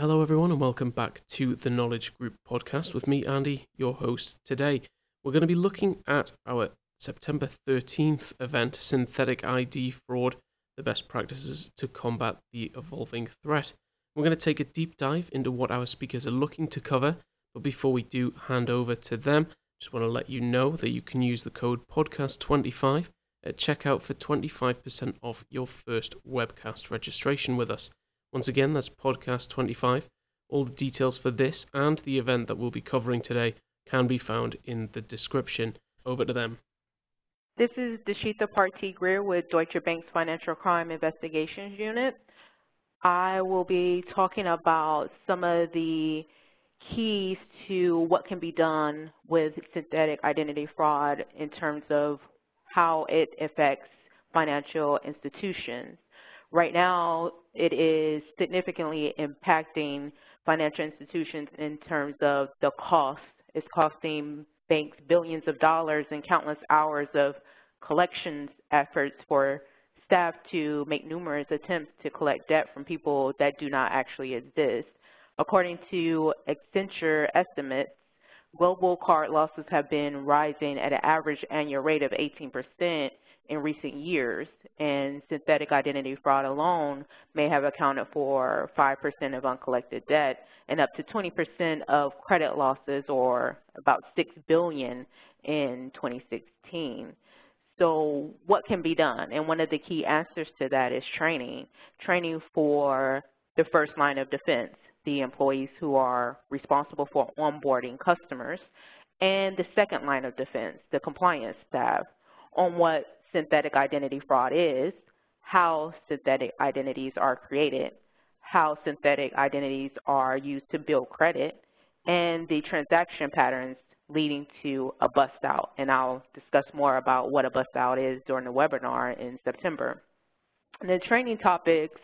Hello, everyone, and welcome back to the Knowledge Group podcast with me, Andy, your host. Today, we're going to be looking at our September 13th event Synthetic ID Fraud the best practices to combat the evolving threat. We're going to take a deep dive into what our speakers are looking to cover, but before we do hand over to them, just want to let you know that you can use the code podcast25 at checkout for 25% off your first webcast registration with us. Once again, that's podcast25. All the details for this and the event that we'll be covering today can be found in the description. Over to them. This is Deshietha Partee-Grier with Deutsche Bank's Financial Crime Investigations Unit. I will be talking about some of the keys to what can be done with synthetic identity fraud in terms of how it affects financial institutions. Right now, it is significantly impacting financial institutions in terms of the cost. It's costing banks billions of dollars and countless hours of collections efforts for staff to make numerous attempts to collect debt from people that do not actually exist. According to Accenture estimates, global card losses have been rising at an average annual rate of 18% in recent years, and synthetic identity fraud alone may have accounted for 5% of uncollected debt and up to 20% of credit losses or about 6 billion in 2016. So what can be done? And one of the key answers to that is training. Training for the first line of defense, the employees who are responsible for onboarding customers, and the second line of defense, the compliance staff, on what synthetic identity fraud is, how synthetic identities are created, how synthetic identities are used to build credit, and the transaction patterns leading to a bust out. And I'll discuss more about what a bust out is during the webinar in September. And the training topics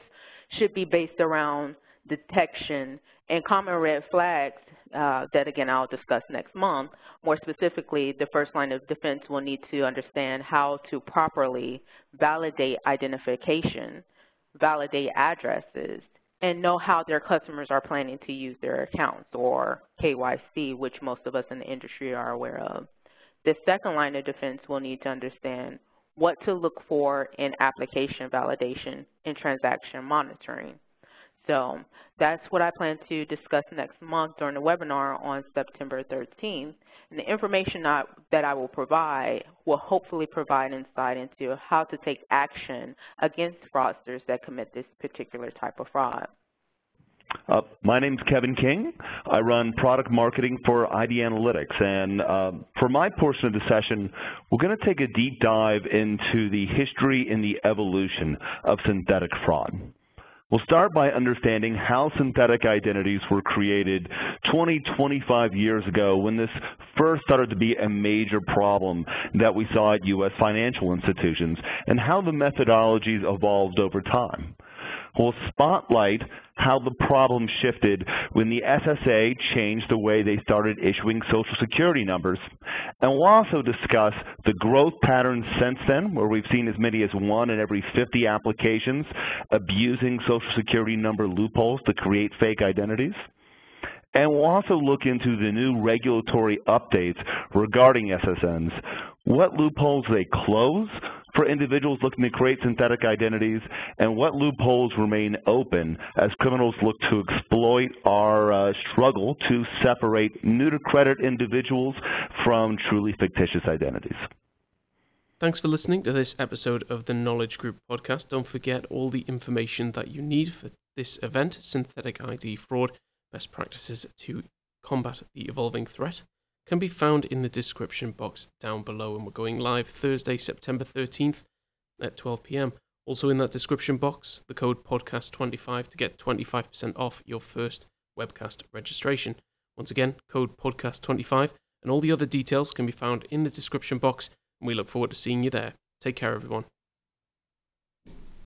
should be based around detection and common red flags uh, that again I'll discuss next month. More specifically, the first line of defense will need to understand how to properly validate identification, validate addresses, and know how their customers are planning to use their accounts or KYC, which most of us in the industry are aware of. The second line of defense will need to understand what to look for in application validation and transaction monitoring. So that's what I plan to discuss next month during the webinar on September 13th. And the information that, that I will provide will hopefully provide insight into how to take action against fraudsters that commit this particular type of fraud. Uh, my is Kevin King. I run product marketing for ID Analytics. And uh, for my portion of the session, we're going to take a deep dive into the history and the evolution of synthetic fraud. We'll start by understanding how synthetic identities were created 20, 25 years ago when this first started to be a major problem that we saw at U.S. financial institutions and how the methodologies evolved over time. We'll spotlight how the problem shifted when the SSA changed the way they started issuing Social Security numbers. And we'll also discuss the growth patterns since then, where we've seen as many as one in every 50 applications abusing Social Security number loopholes to create fake identities. And we'll also look into the new regulatory updates regarding SSNs, what loopholes they close for individuals looking to create synthetic identities, and what loopholes remain open as criminals look to exploit our uh, struggle to separate new-to-credit individuals from truly fictitious identities. Thanks for listening to this episode of the Knowledge Group podcast. Don't forget all the information that you need for this event, Synthetic ID Fraud, best practices to combat the evolving threat can be found in the description box down below. And we're going live Thursday, September 13th at 12 p.m. Also, in that description box, the code podcast25 to get 25% off your first webcast registration. Once again, code podcast25, and all the other details can be found in the description box. And we look forward to seeing you there. Take care, everyone.